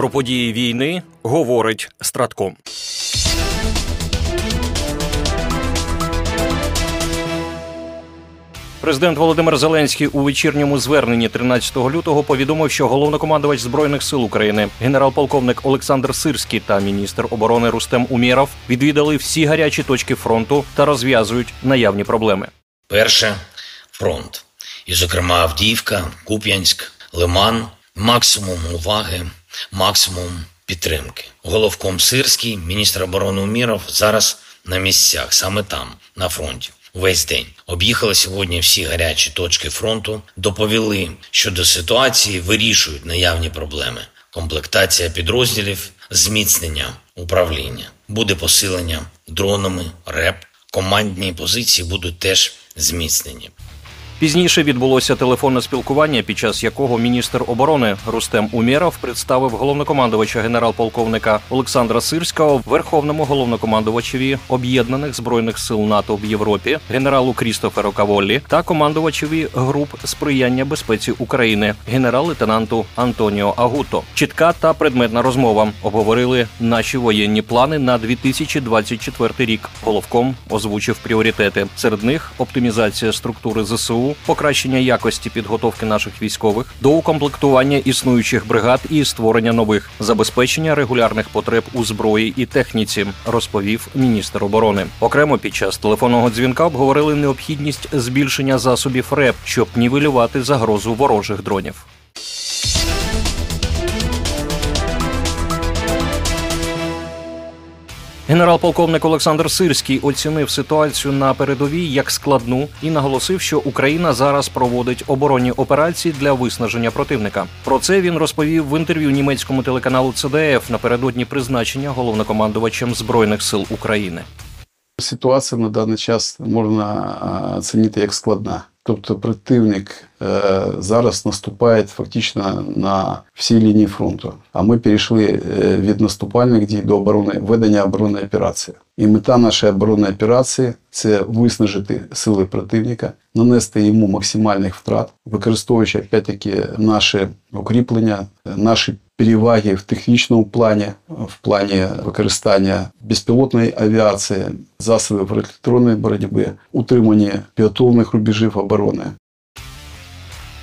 Про події війни говорить Стратком. Президент Володимир Зеленський у вечірньому зверненні 13 лютого повідомив, що головнокомандувач збройних сил України, генерал-полковник Олександр Сирський та міністр оборони Рустем Умєров відвідали всі гарячі точки фронту та розв'язують наявні проблеми. Перше фронт, і, зокрема, Авдіївка, Куп'янськ, Лиман, максимум уваги, максимум підтримки. Головком Сирський, міністр оборони Уміров зараз на місцях, саме там, на фронті. Весь день об'їхали сьогодні всі гарячі точки фронту, доповіли щодо ситуації, вирішують наявні проблеми. Комплектація підрозділів, зміцнення управління, буде посилення дронами, РЕП. Командні позиції будуть теж зміцнені. Пізніше відбулося телефонне спілкування, під час якого міністр оборони Рустем Умєров представив головнокомандувача генерал-полковника Олександра Сирського верховному головнокомандувачеві об'єднаних збройних сил НАТО в Європі, генералу Крістоферу Каволлі та командувачеві груп сприяння безпеці України, генерал-лейтенанту Антоніо Агуто. Чітка та предметна розмова обговорили наші воєнні плани на 2024 рік. Головком озвучив пріоритети. Серед них оптимізація структури ЗСУ покращення якості підготовки наших військових, доукомплектування існуючих бригад і створення нових забезпечення регулярних потреб у зброї і техніці, розповів міністр оборони. Окремо під час телефонного дзвінка обговорили необхідність збільшення засобів РЕП, щоб нівелювати загрозу ворожих дронів. Генерал-полковник Олександр Сирський оцінив ситуацію на передовій як складну і наголосив, що Україна зараз проводить оборонні операції для виснаження противника. Про це він розповів в інтерв'ю німецькому телеканалу ЦДФ напередодні призначення головнокомандувачем збройних сил України. Ситуація на даний час можна оцінити як складна. Тобто противник е, зараз наступає фактично на всій лінії фронту. А ми перейшли е, від наступальних дій до оборони ведення оборонної операції. І мета нашої оборонної операції це виснажити сили противника, нанести йому максимальних втрат, використовуючи опять-таки наші укріплення, наші переваги в технічному плані, в плані використання безпілотної авіації, засобів електронної боротьби, утримання піотовних рубежів оборони.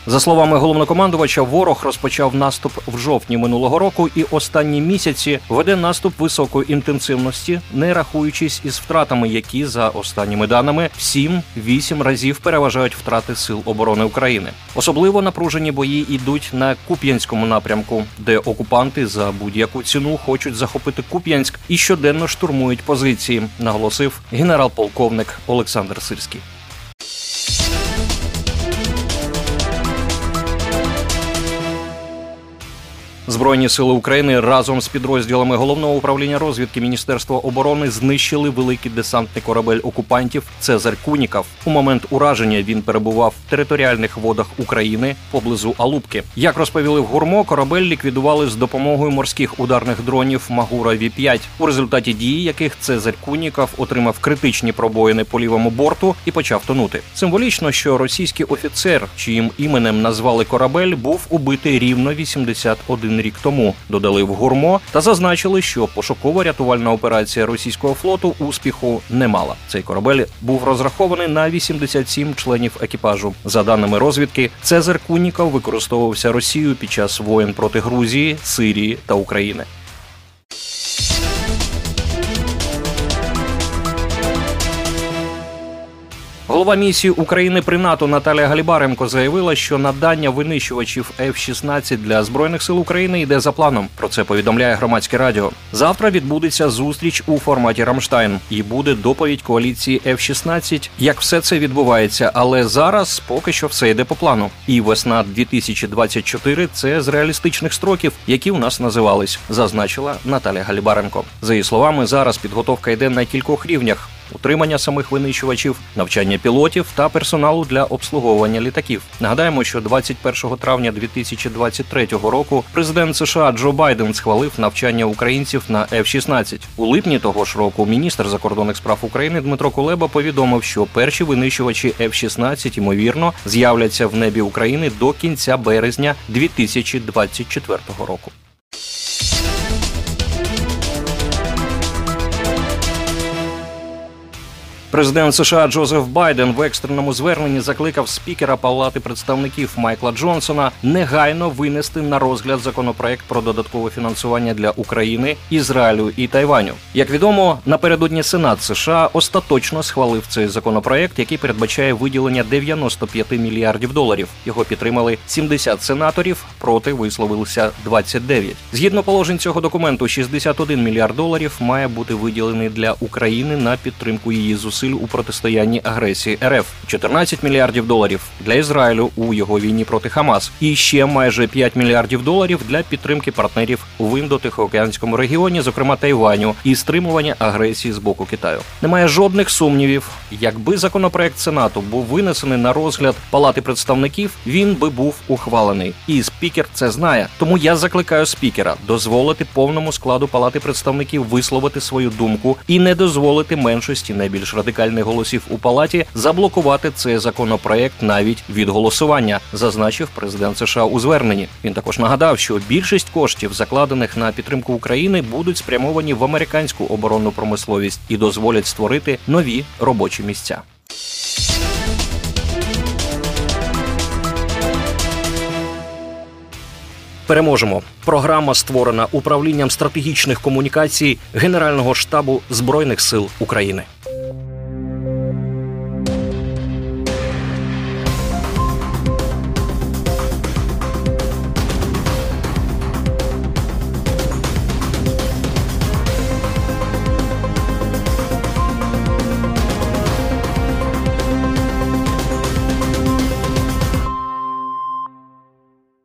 За словами головнокомандувача, ворог розпочав наступ в жовтні минулого року і останні місяці веде наступ високої інтенсивності, не рахуючись із втратами, які за останніми даними в 7-8 разів переважають втрати сил оборони України. Особливо напружені бої йдуть на Куп'янському напрямку, де окупанти за будь-яку ціну хочуть захопити Куп'янськ і щоденно штурмують позиції, наголосив генерал-полковник Олександр Сирський. Збройні сили України разом з підрозділами головного управління розвідки Міністерства оборони знищили великий десантний корабель окупантів Цезарь Куніков. У момент ураження він перебував в територіальних водах України поблизу Алубки. Як розповіли в гурмо, корабель ліквідували з допомогою морських ударних дронів Магура Ві 5 у результаті дії яких Цезарь Куніков отримав критичні пробоїни по лівому борту і почав тонути. Символічно, що російський офіцер, чиїм іменем назвали корабель, був убитий рівно 81 рік тому. Додали в гурмо та зазначили, що пошуково-рятувальна операція російського флоту успіху не мала. Цей корабель був розрахований на 87 членів екіпажу. За даними розвідки, Цезар Куніков використовувався Росією під час воєн проти Грузії, Сирії та України. Голова місії України при НАТО Наталія Галібаренко заявила, що надання винищувачів F-16 для збройних сил України йде за планом. Про це повідомляє громадське радіо. Завтра відбудеться зустріч у форматі Рамштайн і буде доповідь коаліції F-16, Як все це відбувається, але зараз поки що все йде по плану. І весна 2024 – це з реалістичних строків, які у нас називались, зазначила Наталія Галібаренко. За її словами, зараз підготовка йде на кількох рівнях утримання самих винищувачів, навчання пілотів та персоналу для обслуговування літаків. Нагадаємо, що 21 травня 2023 року президент США Джо Байден схвалив навчання українців на F-16. У липні того ж року міністр закордонних справ України Дмитро Кулеба повідомив, що перші винищувачі F-16, ймовірно з'являться в небі України до кінця березня 2024 року. Президент США Джозеф Байден в екстреному зверненні закликав спікера Палати представників Майкла Джонсона негайно винести на розгляд законопроект про додаткове фінансування для України, Ізраїлю і Тайваню. Як відомо, напередодні Сенат США остаточно схвалив цей законопроект, який передбачає виділення 95 мільярдів доларів. Його підтримали 70 сенаторів, проти висловилися 29. Згідно положень цього документу, 61 мільярд доларів має бути виділений для України на підтримку її зусиль у протистоянні агресії РФ, 14 мільярдів доларів для Ізраїлю у його війні проти Хамас, і ще майже 5 мільярдів доларів для підтримки партнерів в індотихоокеанському регіоні, зокрема Тайваню, і стримування агресії з боку Китаю. Немає жодних сумнівів, якби законопроект Сенату був винесений на розгляд Палати представників, він би був ухвалений. І спікер це знає. Тому я закликаю спікера дозволити повному складу Палати представників висловити свою думку і не дозволити меншості найбільш радикальних голосів у палаті заблокувати цей законопроект навіть від голосування, зазначив президент США у зверненні. Він також нагадав, що більшість коштів, закладених на підтримку України, будуть спрямовані в американську оборонну промисловість і дозволять створити нові робочі місця. Переможемо. Програма створена управлінням стратегічних комунікацій Генерального штабу збройних сил України.